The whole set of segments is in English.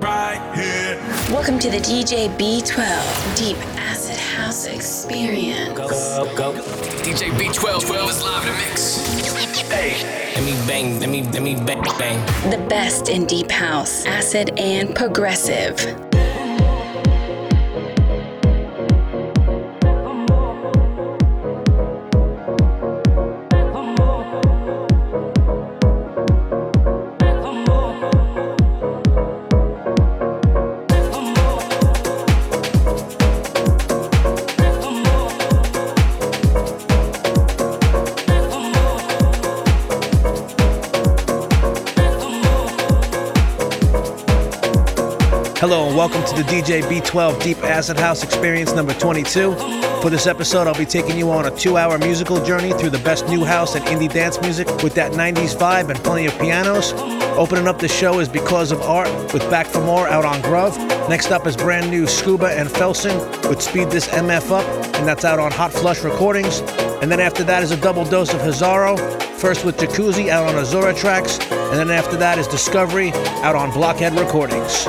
Right here. Welcome to the DJ B12 Deep Acid House Experience. Go, go. Go. DJ B12 12 is live in the mix. Hey. Let me bang, let me, let me bang, bang. The best in Deep House, Acid, and Progressive. Welcome to the DJ B12 Deep Acid House Experience number 22. For this episode, I'll be taking you on a two hour musical journey through the best new house and indie dance music with that 90s vibe and plenty of pianos. Opening up the show is Because of Art with Back for More out on Gruuv. Next up is brand new Scuba and Felsen with Speed This MF Up, and that's out on Hotflush Recordings. And then after that is a double dose of Hazzaro, first with Jacuzzi out on Azzura Trax, and then after that is Discovery out on Blockhead Recordings.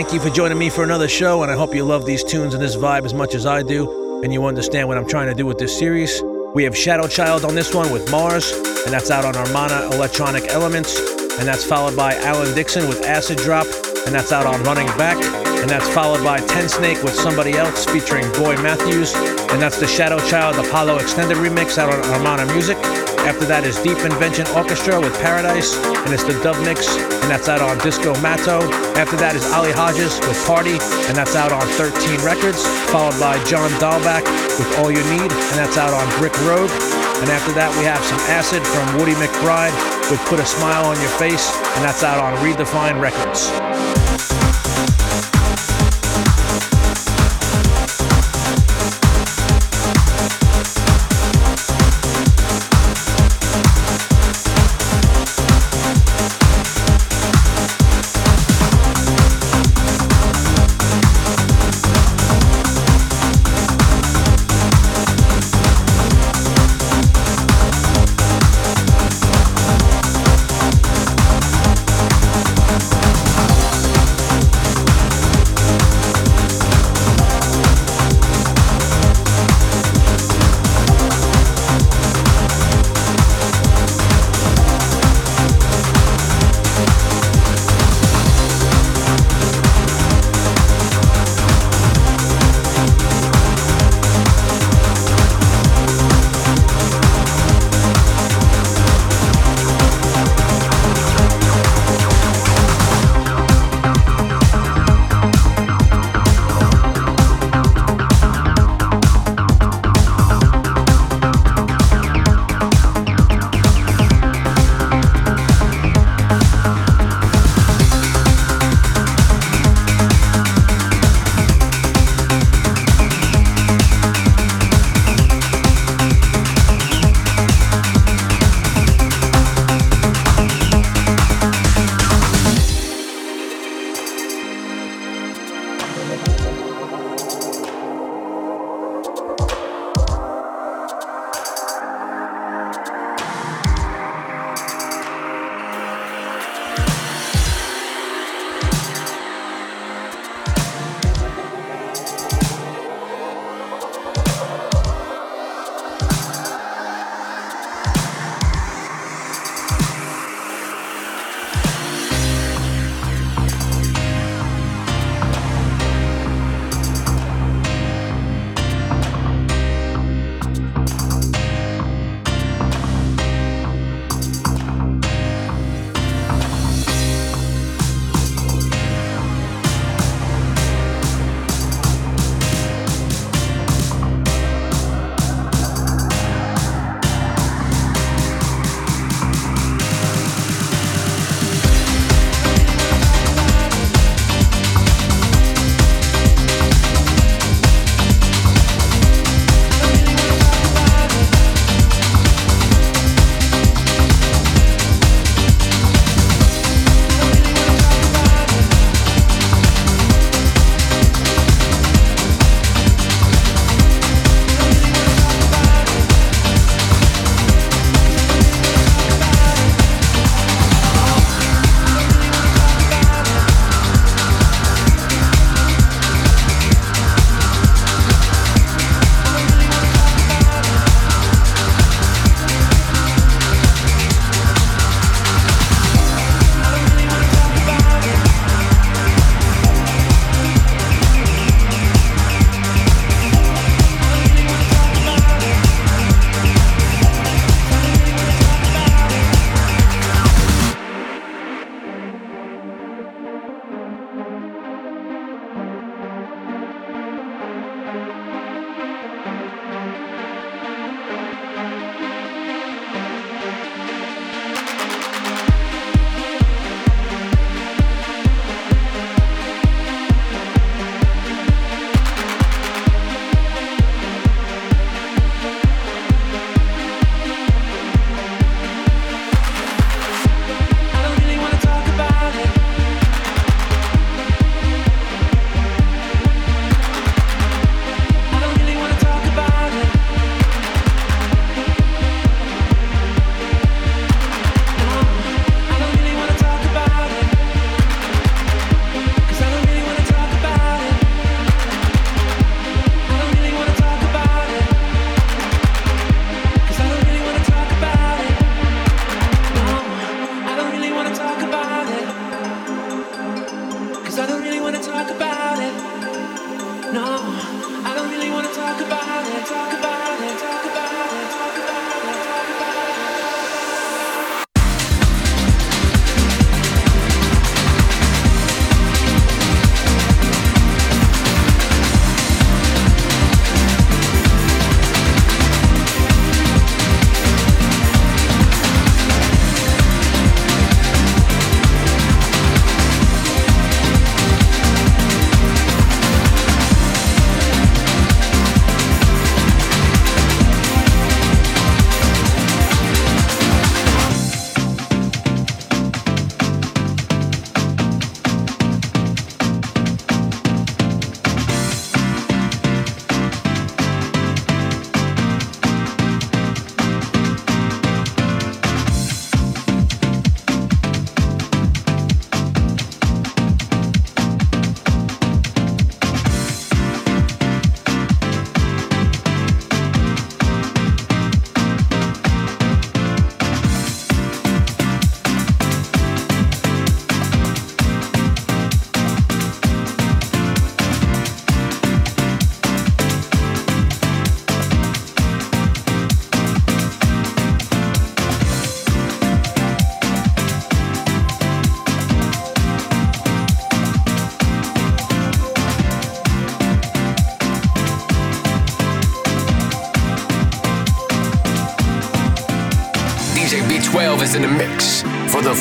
Thank you for joining me for another show, and I hope you love these tunes and this vibe as much as I do, and you understand what I'm trying to do with this series. We have Shadow Child on this one with Mars, and that's out on Armada Electronic Elements, and that's followed by Alan Dixon with Acid Drop, and that's out on Running Back, and that's followed by Tensnake with Somebody Else featuring Boy Matthews, and that's the Shadow Child Apollo Extended Remix out on Armada Music. After that is Deep Invention Orchestra with Paradise, and it's the dub mix, and that's out on Disco Matto. After that is Oli Hodges with Party, and that's out on 13 Records, followed by John Dahlback with All You Need, and that's out on Brick Road. And after that, we have some acid from Woody McBride with Put a Smile on Your Face, and that's out on Redefine Records.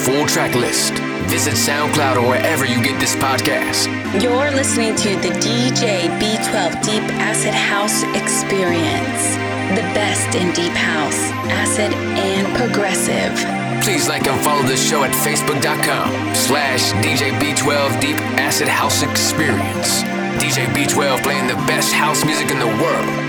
Full track list, visit SoundCloud or wherever you get this podcast. You're listening to the DJ B12 Deep Acid House Experience. The best in Deep House, Acid, and Progressive. Please like and follow the show at facebook.com slash DJ B12 Deep Acid House Experience. DJ B12 playing the best house music in the world.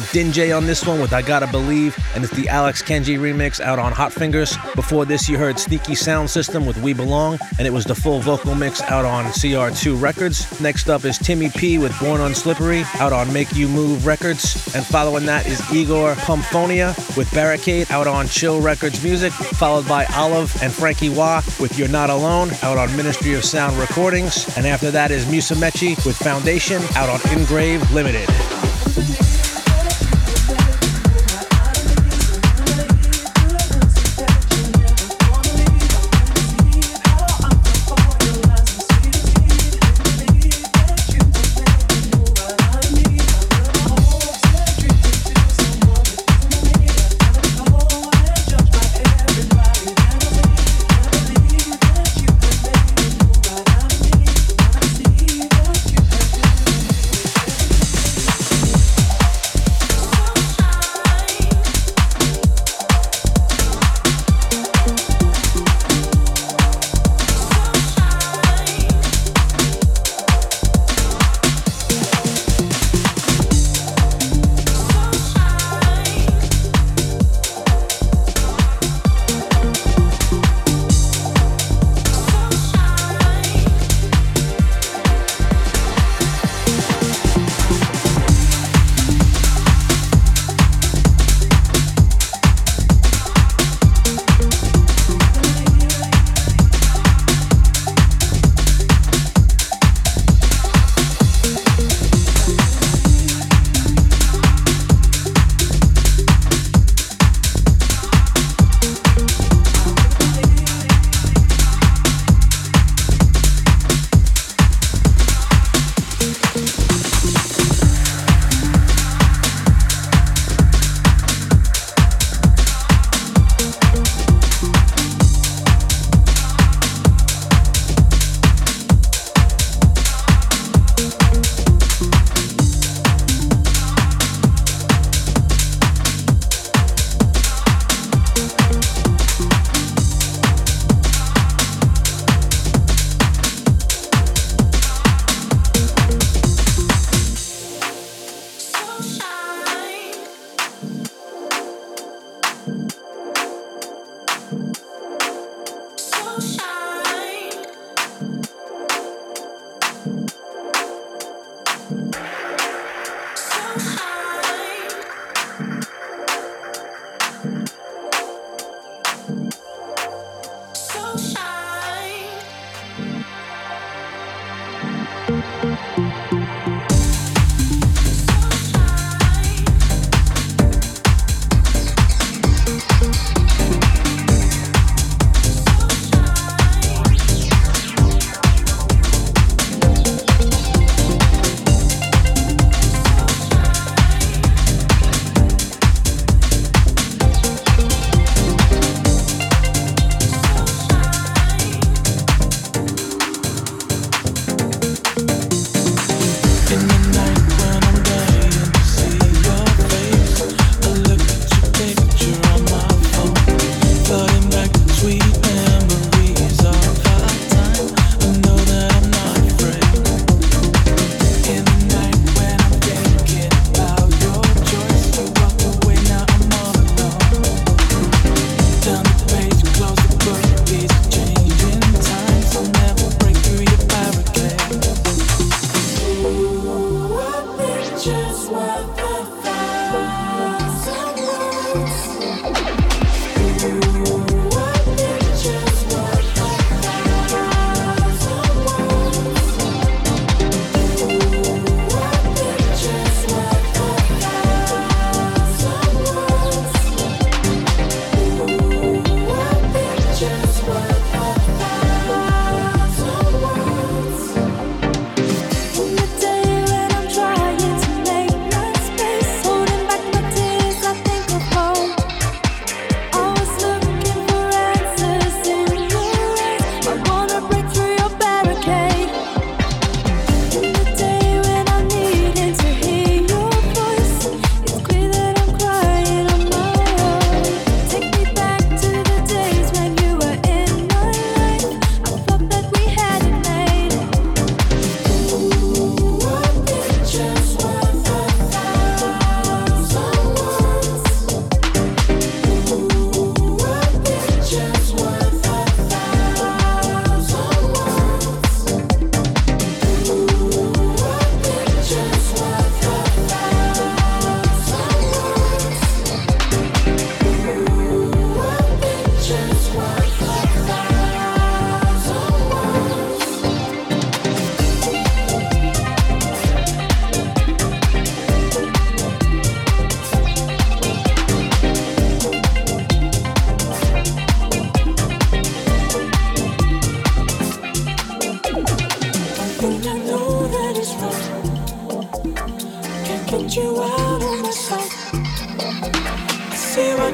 Have Din Jay on this one with I Gotta Believe, and it's the Alex Kenji remix out on Hot Fingers. Before this, you heard Sneaky Sound System with We Belong, and it was the full vocal mix out on CR2 Records. Next up is Timmy P with Born on Slippery out on Make You Move Records, and following that is Igor Pumphonia with Barricade out on Chill Records Music, followed by Olive and Franky Wah with You're Not Alone out on Ministry of Sound Recordings, and after that is Musumeci with Foundation out on Engrave Limited.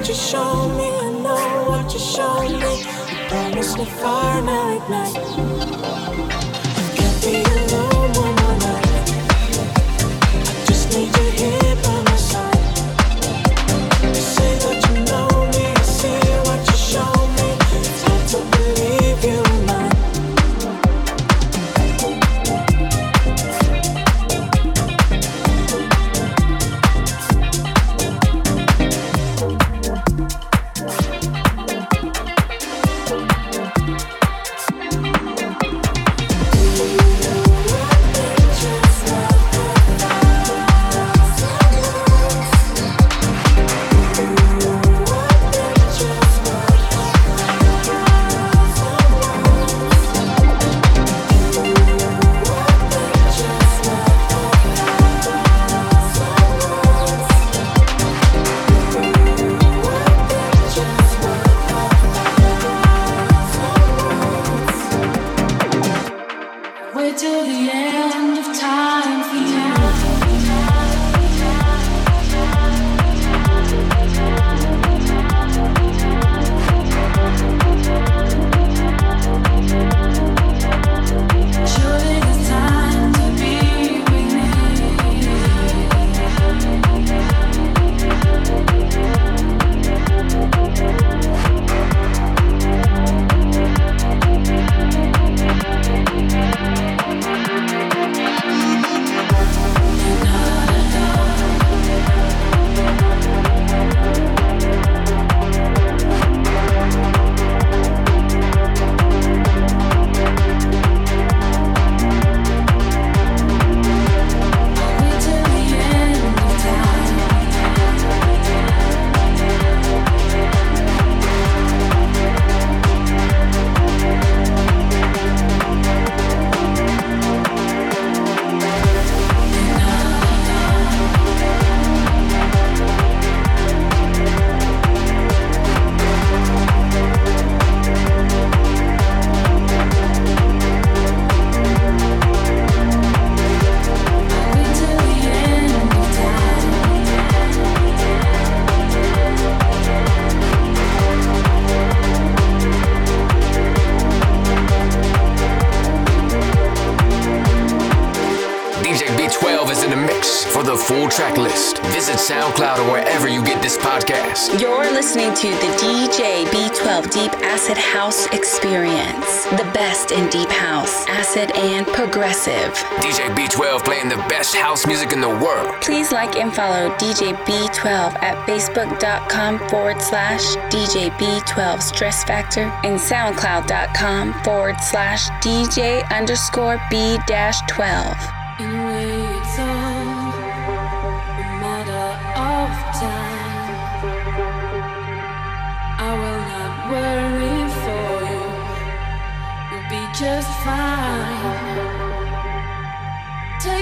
you show me, I know what you show me. You promised me fire, now ignite. and deep house, acid and progressive. DJ B12 playing the best house music in the world. Please like and follow DJ B12 at facebook.com forward slash DJ B12 Stress Factor and soundcloud.com forward slash DJ underscore B 12.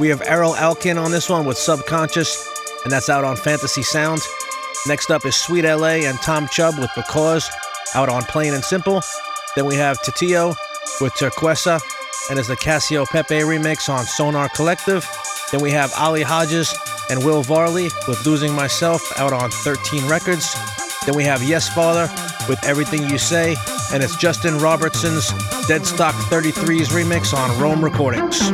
We have Erol Alkan on this one with Subconscious, and that's out on Phantasy Sound. Next up is Sweet LA and Tom Chubb with Because, out on Plain and Simple. Then we have TTeo with Turquesa, and it's the Casio Pepe remix on Sonar Kollektiv. Then we have Oli Hodges and Will Varley with Losing Myself out on 13 Records. Then we have Yes Father with Everything You Say, and it's Justin Robertson's Deadstock 33's remix on Rome Recordings.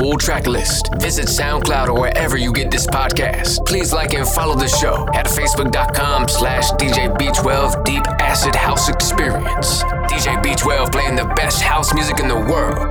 Full track list, visit SoundCloud or wherever you get this podcast. Please like and follow the show at facebook.com slash DJ B12 Deep Acid House Experience. DJ B12 playing the best house music in the world.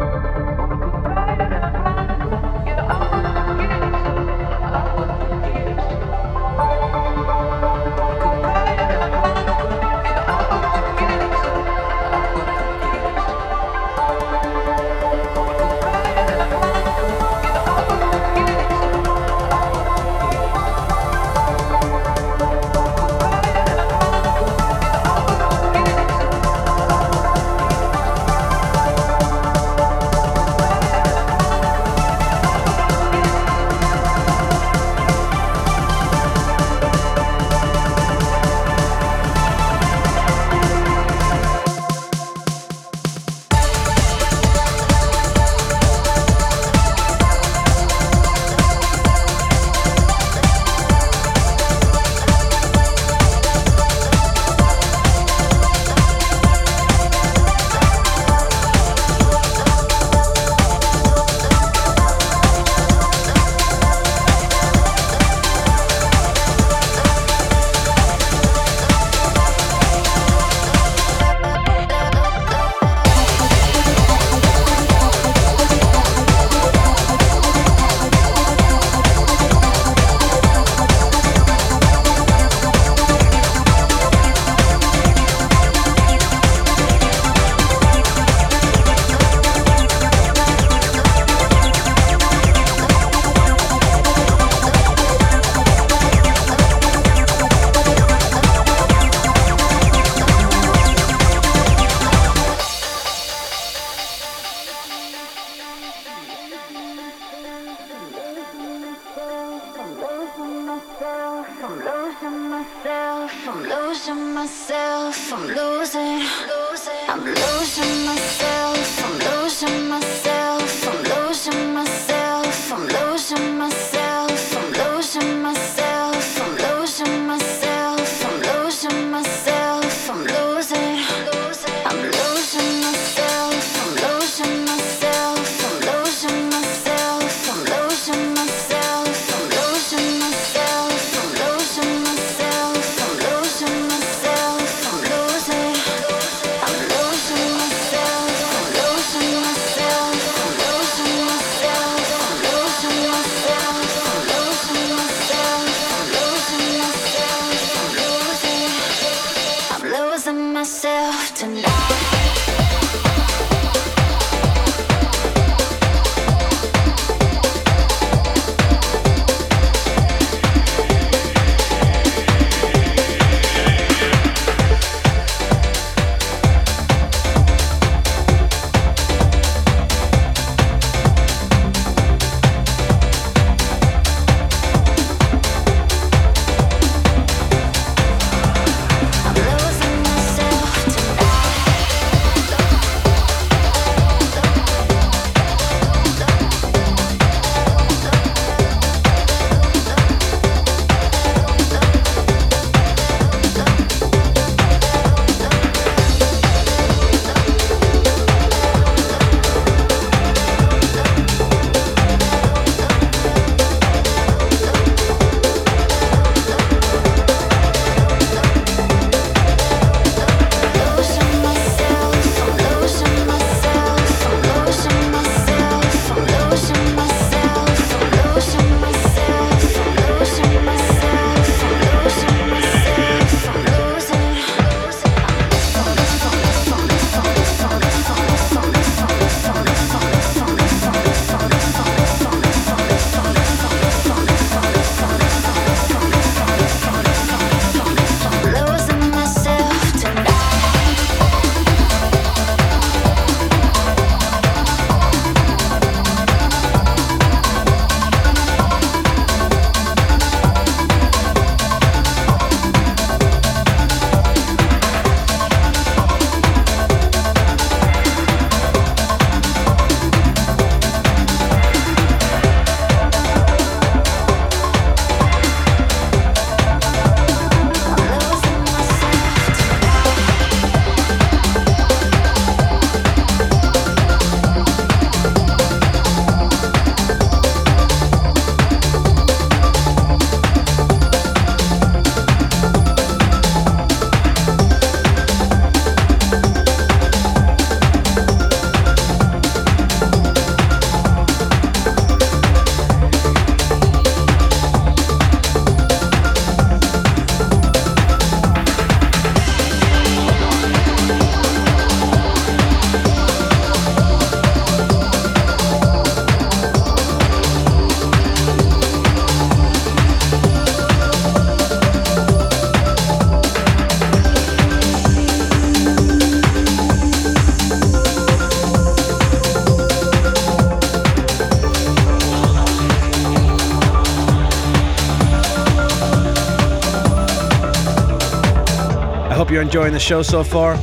You're enjoying the show so far.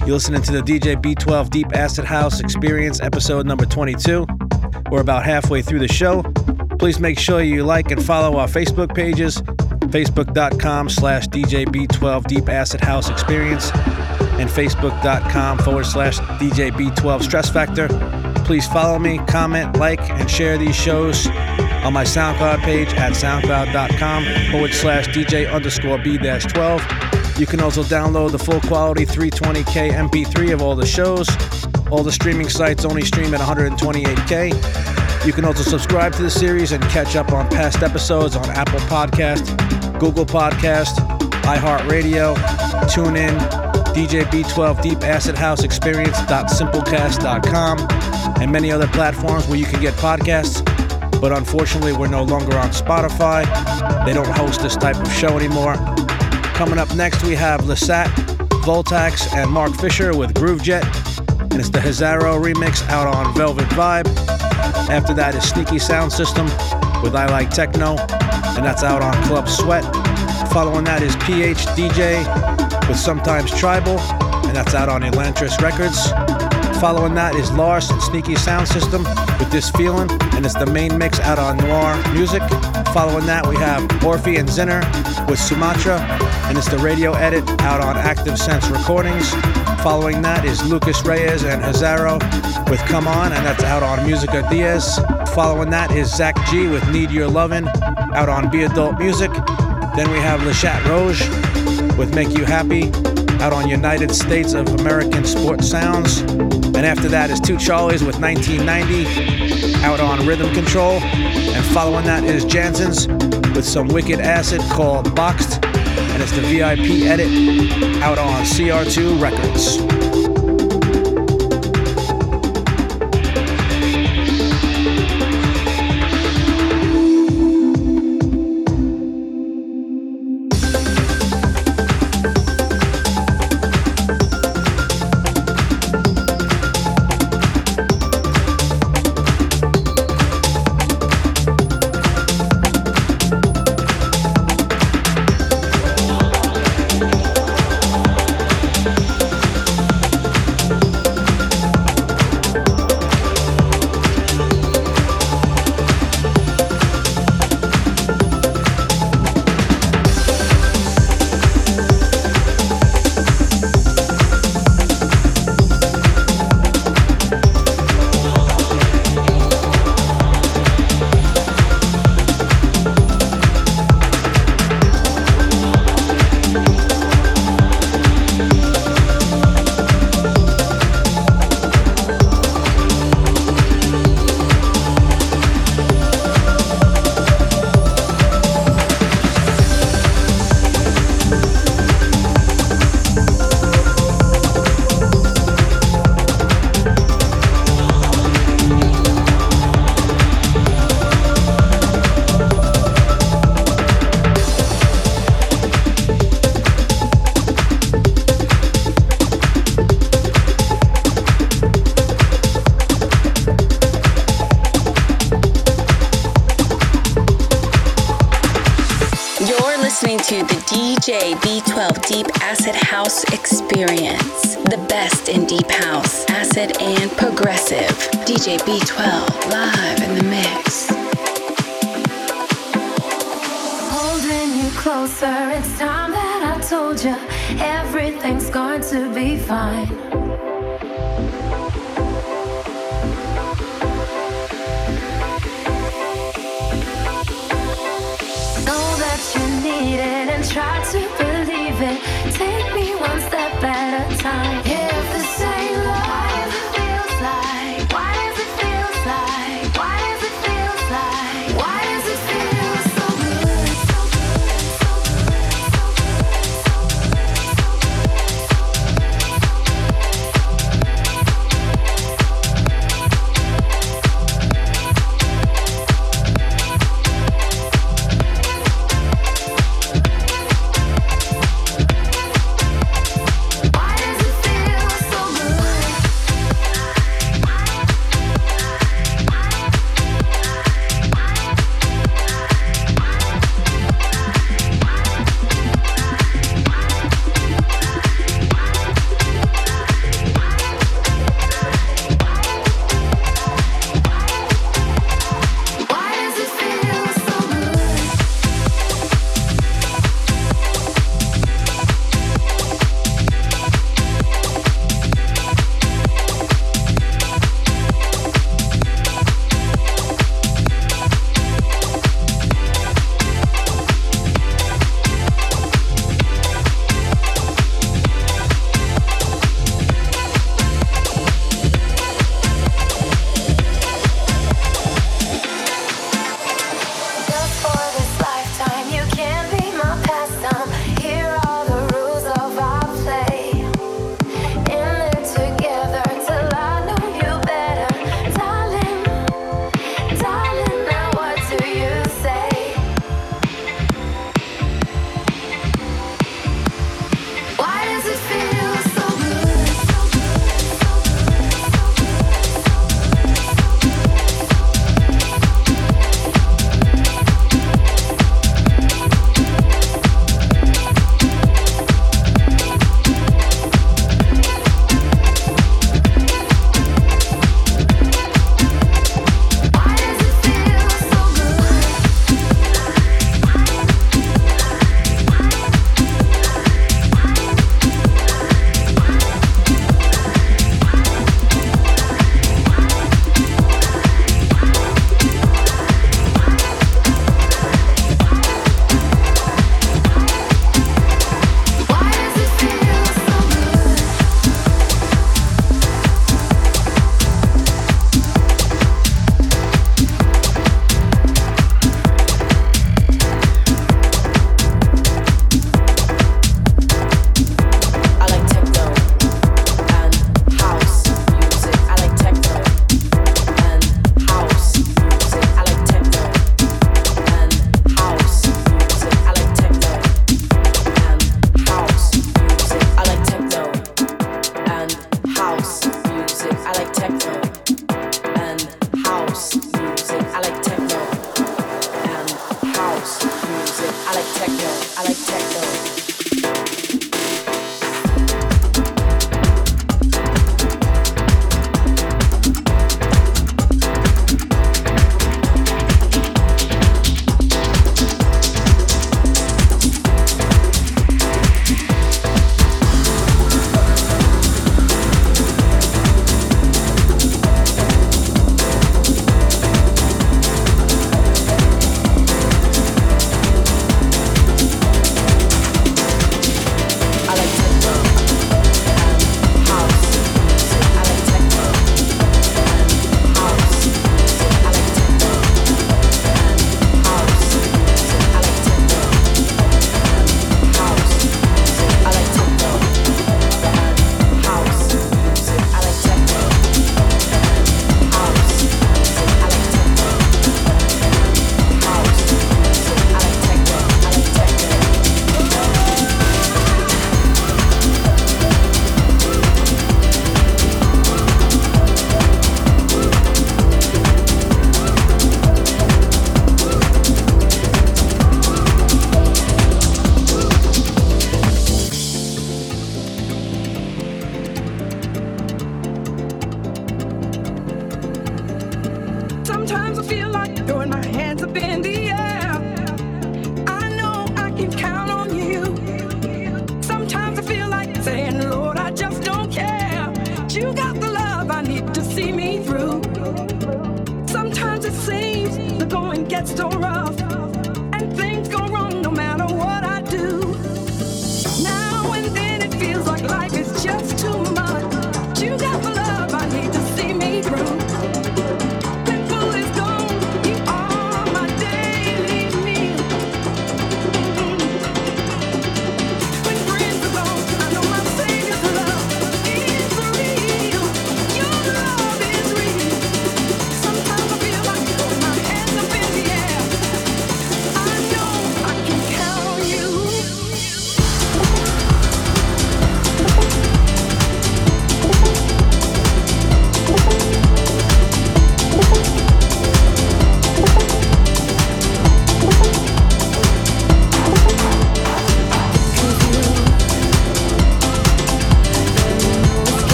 You're listening to the DJ B12 Deep Acid House Experience, episode number 22. We're about halfway through the show. Please make sure you like and follow our Facebook pages, facebook.com slash DJB12 Deep Acid House Experience and facebook.com forward slash DJB12 Stress Factor. Please follow me, comment, like, and share these shows on my SoundCloud page at soundcloud.com forward slash DJ underscore B 12. You can also download the full quality 320K MP3 of all the shows. All the streaming sites only stream at 128K. You can also subscribe to the series and catch up on past episodes on Apple Podcast, Google Podcast, iHeartRadio, TuneIn, DJB12 Deep Acid House Experience.simplecast.com, and many other platforms where you can get podcasts. But unfortunately, we're no longer on Spotify. They don't host this type of show anymore. Coming up next, we have Lissat, Voltaxx, and Marc Fisher with Groovejet, and it's the Hazzaro remix out on Velvet Vibe. After that is Sneaky Sound System with I Like Techno, and that's out on Club Sweat. Following that is PH DJ with Sometimes Tribal, and that's out on Elantris Records. Following that is Larse and Sneaky Sound System with This Feeling, and it's the main mix out on Noir Music. Following that, we have Orffee and Zinner with Sumatra, and it's the radio edit out on Active Sense Recordings. Following that is Lucas Reyes and Hazzaro with Come On, and that's out on Musica Diaz. Following that is Zak Gee with Need Your Lovin' out on Be Adult Music. Then we have Le Chat Rouge with Make You Happy out on United States of American Sports Sounds. And after that is Two Charlies with 1990 out on Rhythm Control. And following that is Jansons with some wicked acid called Boxed. And it's the VIP edit out on CR2 Records. DJ B12 live in the mix. Holding you closer, it's time that I told you everything's going to be fine.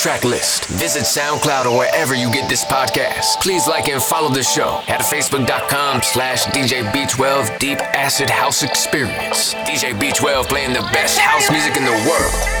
Track list. Visit SoundCloud or wherever you get this podcast. Please like and follow the show at facebook.com slash DJ B12 Deep Acid House Experience. DJ B12 playing the best house music in the world.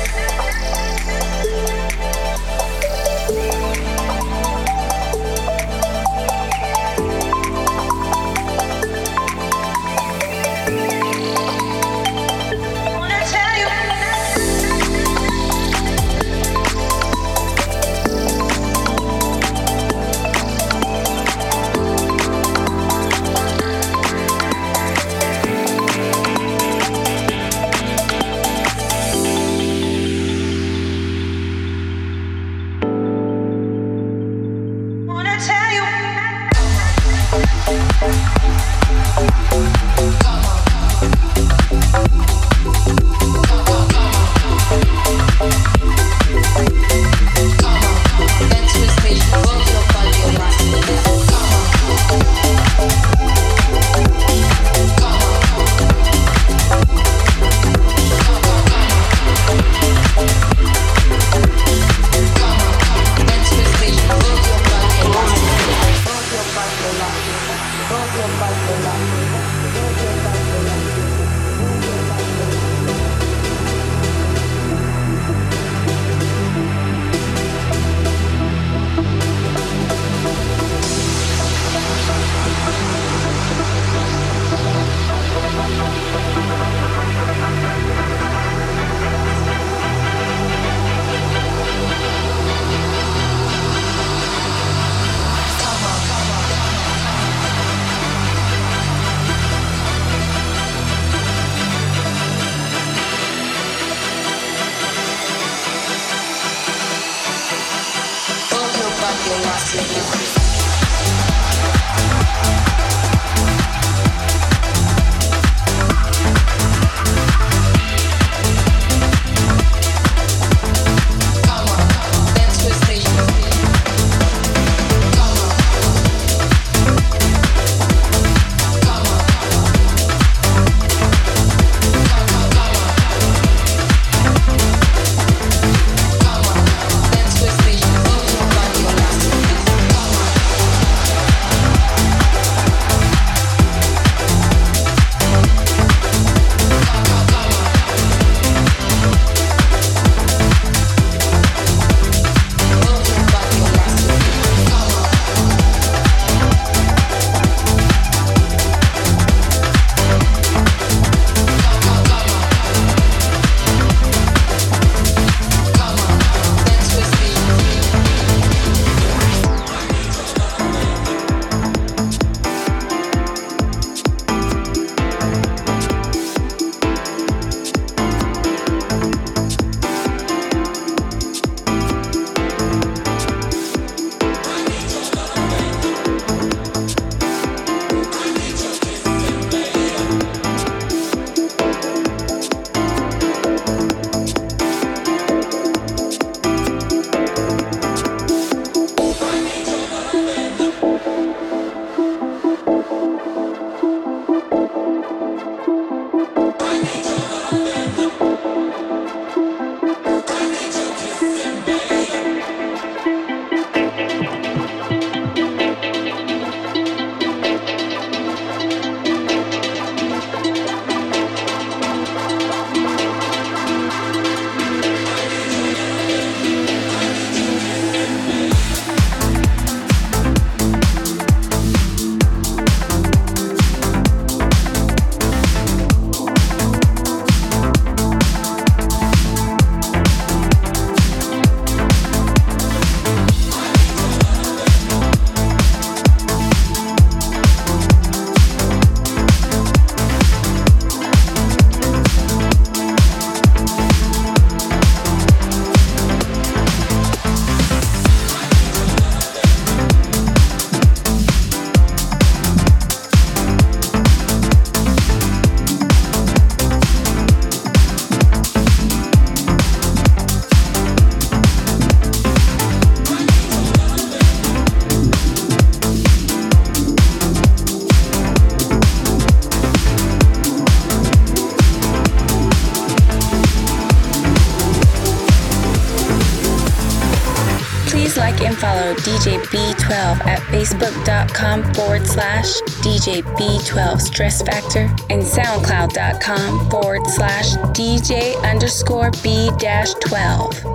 DJ B12 at facebook.com forward slash DJ B12 Stress Factor and soundcloud.com forward slash DJ underscore B dash 12.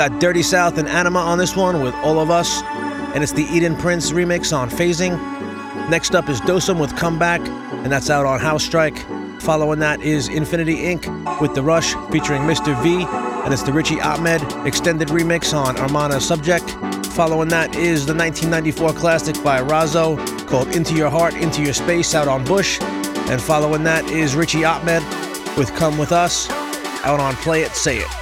Got Dirty South and Anima on this one with All of Us, and it's the Eden Prince remix on Phasing. Next up is Dosem with Comeback, and that's out on House Strike. Following that is Infinity Ink with The Rush featuring Mr. V, and it's the Richy Ahmed extended remix on Armada Subjekt. Following that is the 1994 classic by Rozzo called Into Your Heart, Into Your Space out on Bush. And following that is Richy Ahmed with Come With Us out on Play It, Say It.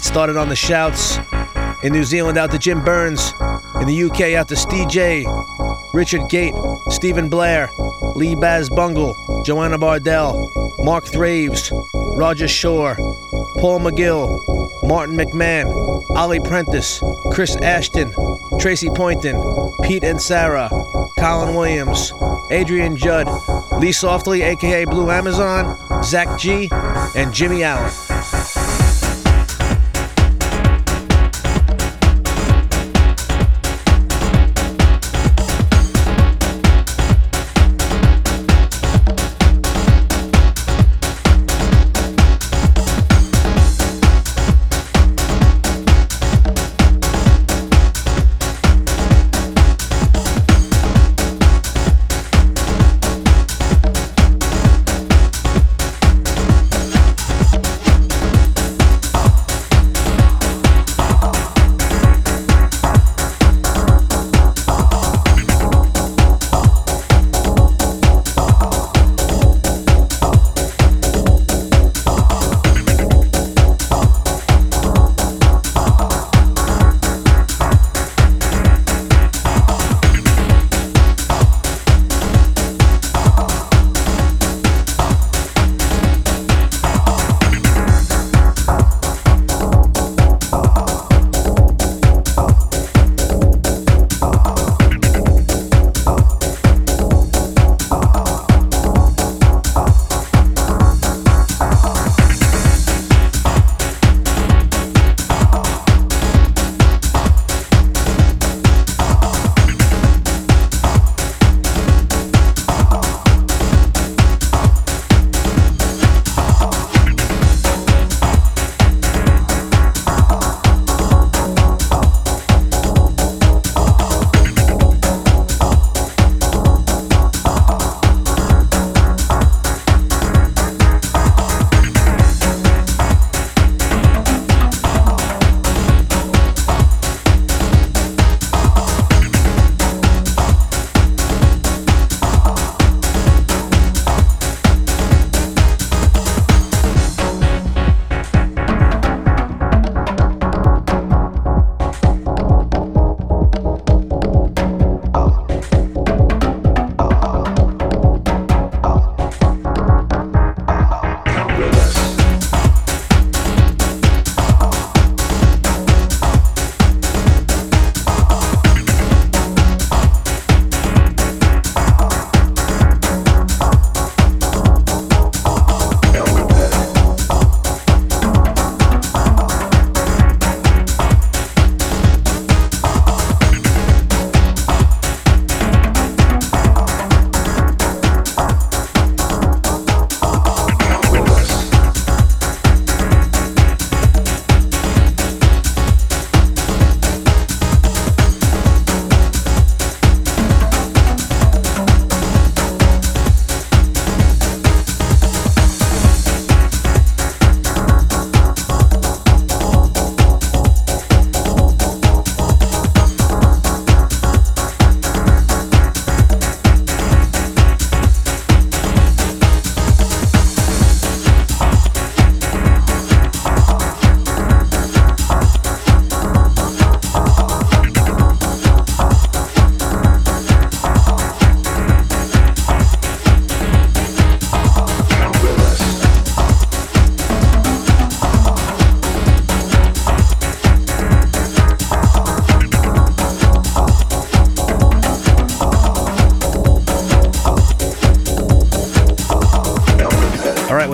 Get started on the shouts. In New Zealand, out to Jim Burns. In the UK, out to Steve J, Richard Gate, Stephen Blair, Lee Baz Bungle, Joanna Bardell, Mark Thraves, Roger Shore, Paul McGill, Martin McMahon, Ollie Prentice, Chris Ashton, Tracy Poynton, Pete and Sarah, Colin Williams, Adrian Judd, Lee Softly, aka Blue Amazon, Zak Gee, and Jimmy Allen.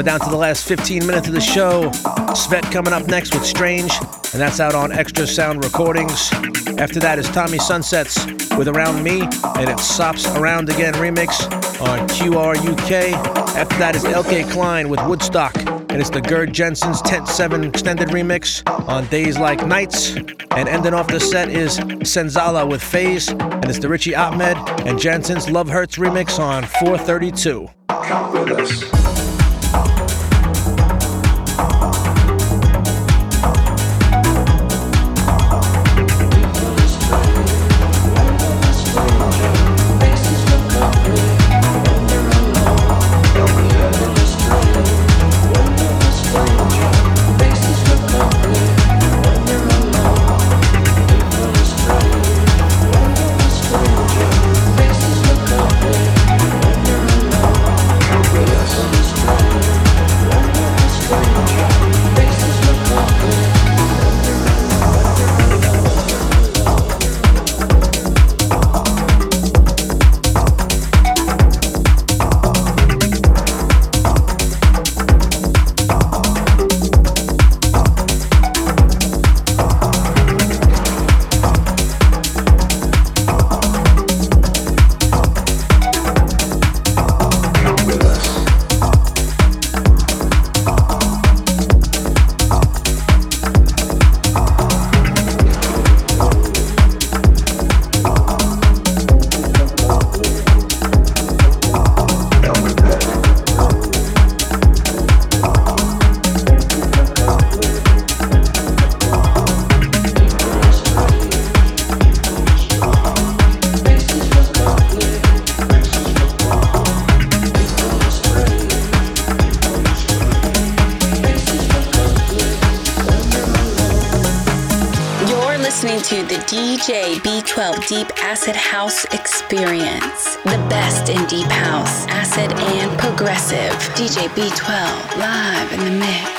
Down to the last 15 minutes of the show. Svet coming up next with Strange, and that's out on Extra Sound Recordings. After that is Tommy Sunsets with Around Me, and it's Sopp's Around Again remix on QR UK. After that is Eelke Kleijn with Woodstock, and it's the Gerd Janson's Tent 7 extended remix on Days Like Nights. And ending off the set is Senzala with Phase, and it's the Richy Ahmed and Jansons Love Hurts remix on 432. Come with us. Deep Acid House Experience. The best in Deep House, Acid, and Progressive. DJ B12 live in the mix.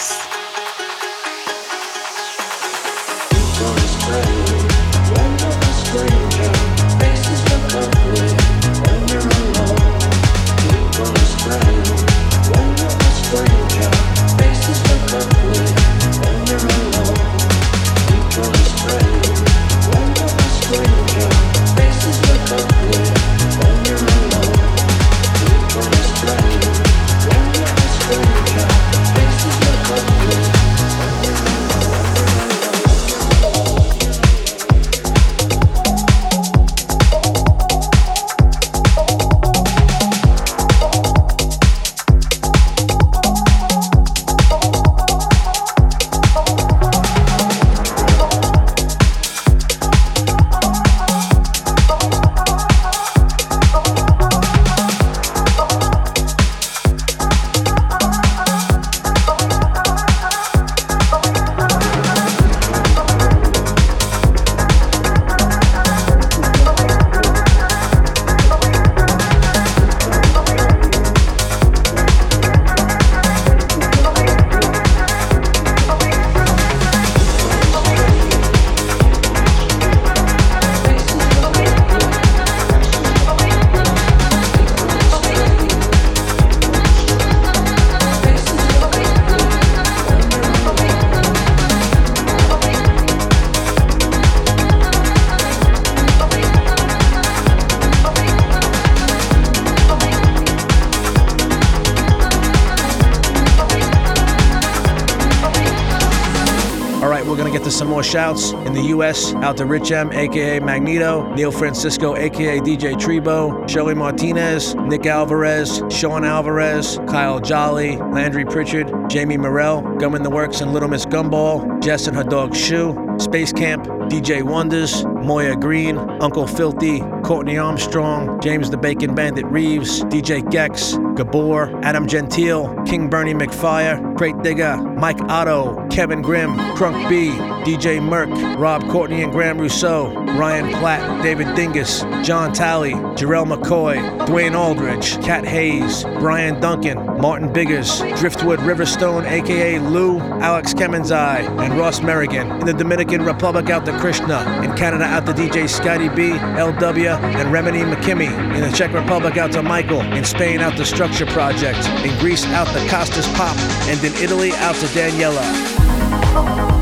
Shouts in the US out to Rich M, aka Magneto, Neil Francisco, aka DJ Trebo, Shirley Martinez, Nick Alvarez, Sean Alvarez, Kyle Jolly, Landry Pritchard, Jamie Morell, Gum in the Works and Little Miss Gumball, Jess and her dog Shoe, Space Camp, DJ Wonders, Moya Green, Uncle Filthy, Courtney Armstrong, James the Bacon Bandit Reeves, DJ Gex, Gabor, Adam Gentile, King Bernie McFire, Great Digger, Mike Otto, Kevin Grimm, Crunk B, DJ Merck, Rob Courtney and Graham Rousseau, Ryan Platt, David Dingus, John Talley, Jarrell McCoy, Dwayne Aldridge, Cat Hayes, Brian Duncan, Martin Biggers, Driftwood Riverstone, aka Lou, Alex Kemenzai, and Ross Merrigan. In the Dominican Republic out to Krishna. In Canada out to DJ Scotty B, LW, and Remini McKimmy. In the Czech Republic out to Michael. In Spain out to Structure Project. In Greece out to Costas Pop. And in Italy out to Daniela.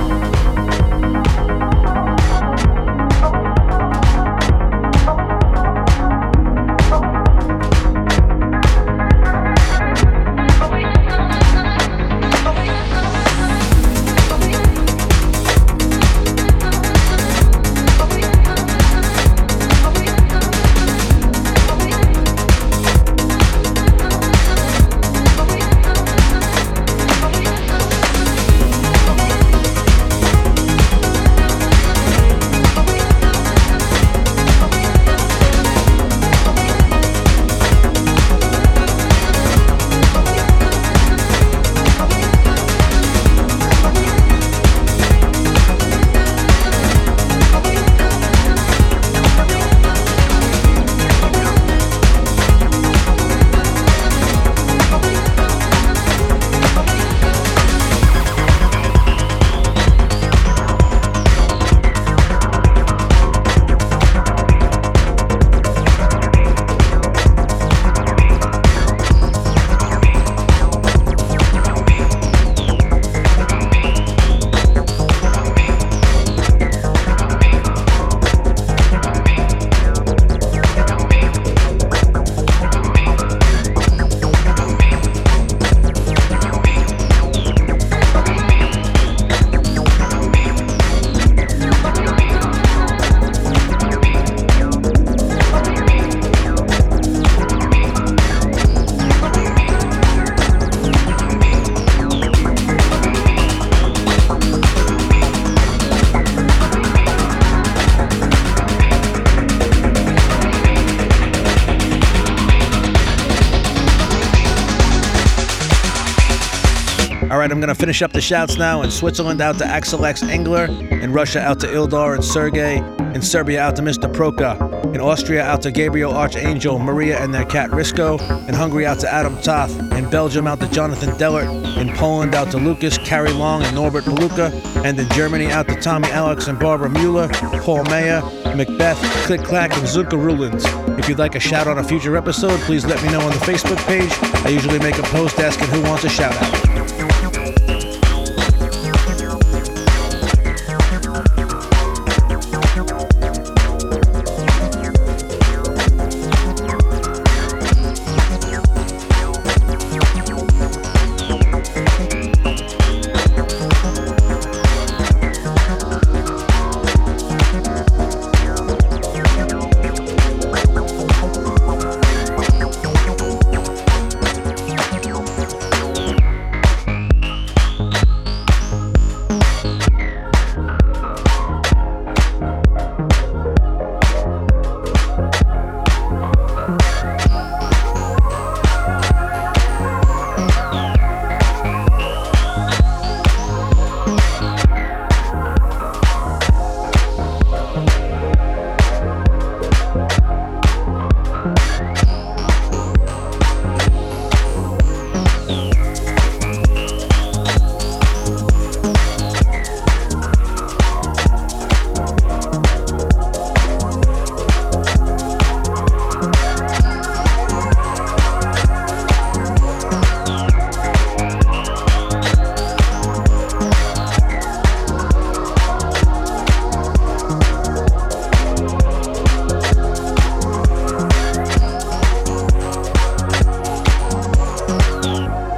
Going to finish up the shouts now. In Switzerland, out to Axel X Engler. In Russia, out to Ildar and Sergey. In Serbia, out to Mr. Proka. In Austria, out to Gabriel Archangel, Maria and their cat Risco. In Hungary, out to Adam Toth. In Belgium, out to Jonathan Dellert. In Poland, out to Lucas, Carrie Long, and Norbert Paluka. And in Germany, out to Tommy Alex and Barbara Mueller, Paul Mayer, Macbeth, Click Clack, and Zuka Rulins. If you'd like a shout on a future episode, please let me know on the Facebook page. I usually make a post asking who wants a shout out.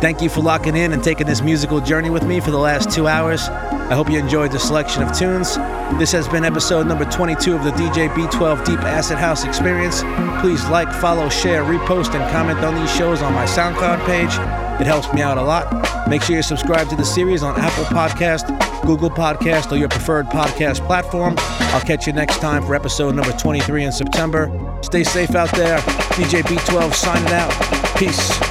Thank you for locking in and taking this musical journey with me for the last two hours. I hope you enjoyed the selection of tunes. This has been episode number 22 of the DJ B12 Deep Acid House Experience. Please like, follow, share, repost, and comment on these shows on my SoundCloud page. It helps me out a lot. Make sure you subscribe to the series on Apple Podcast, Google Podcast, or your preferred podcast platform. I'll catch you next time for episode number 23 in September. Stay safe out there. DJ B12 signing out. Peace.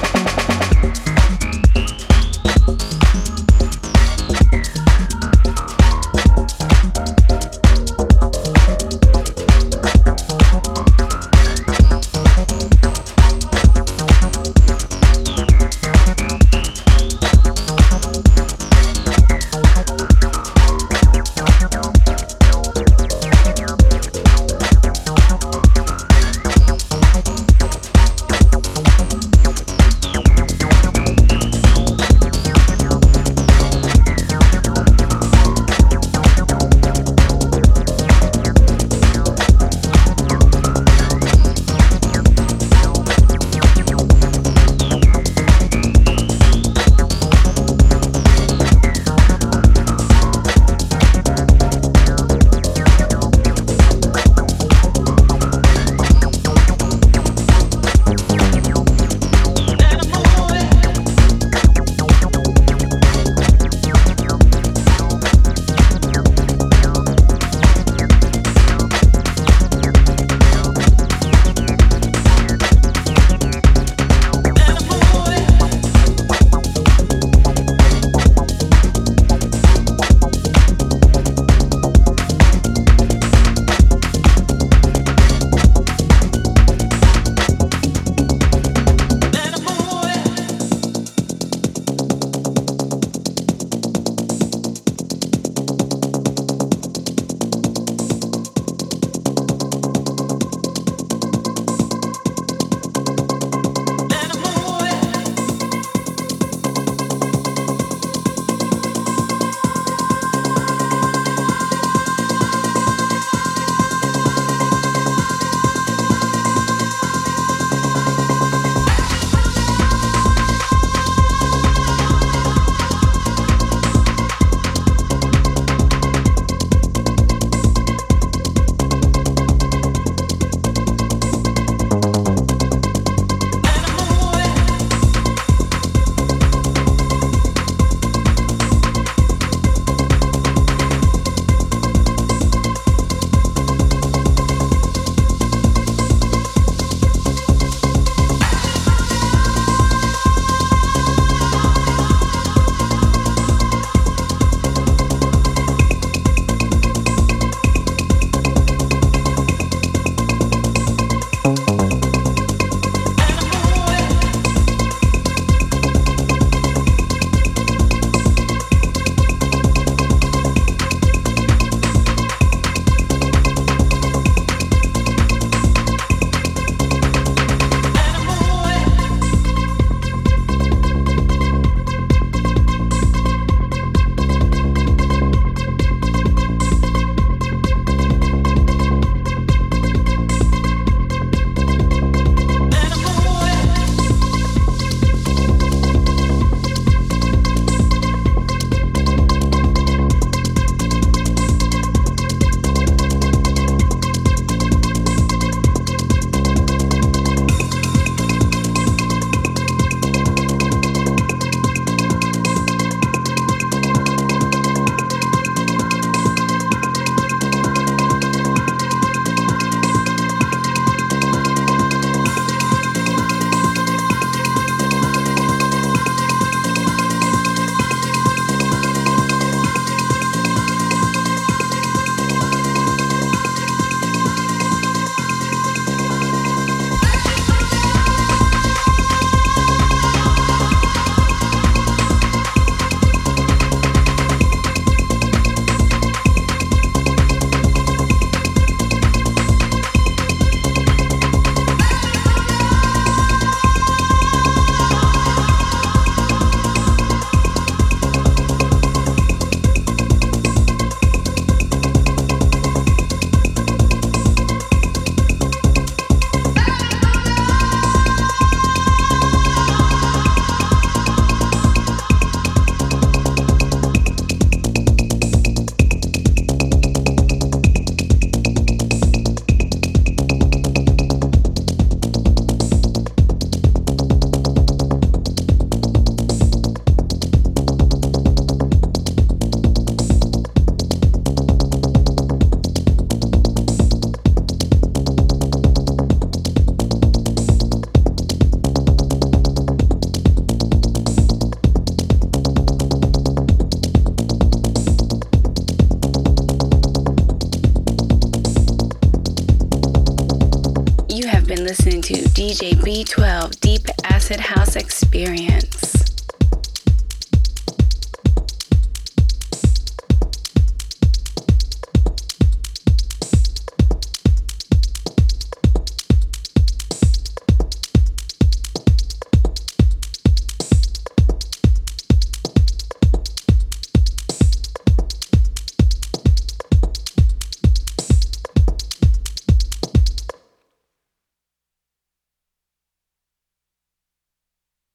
DJ B12.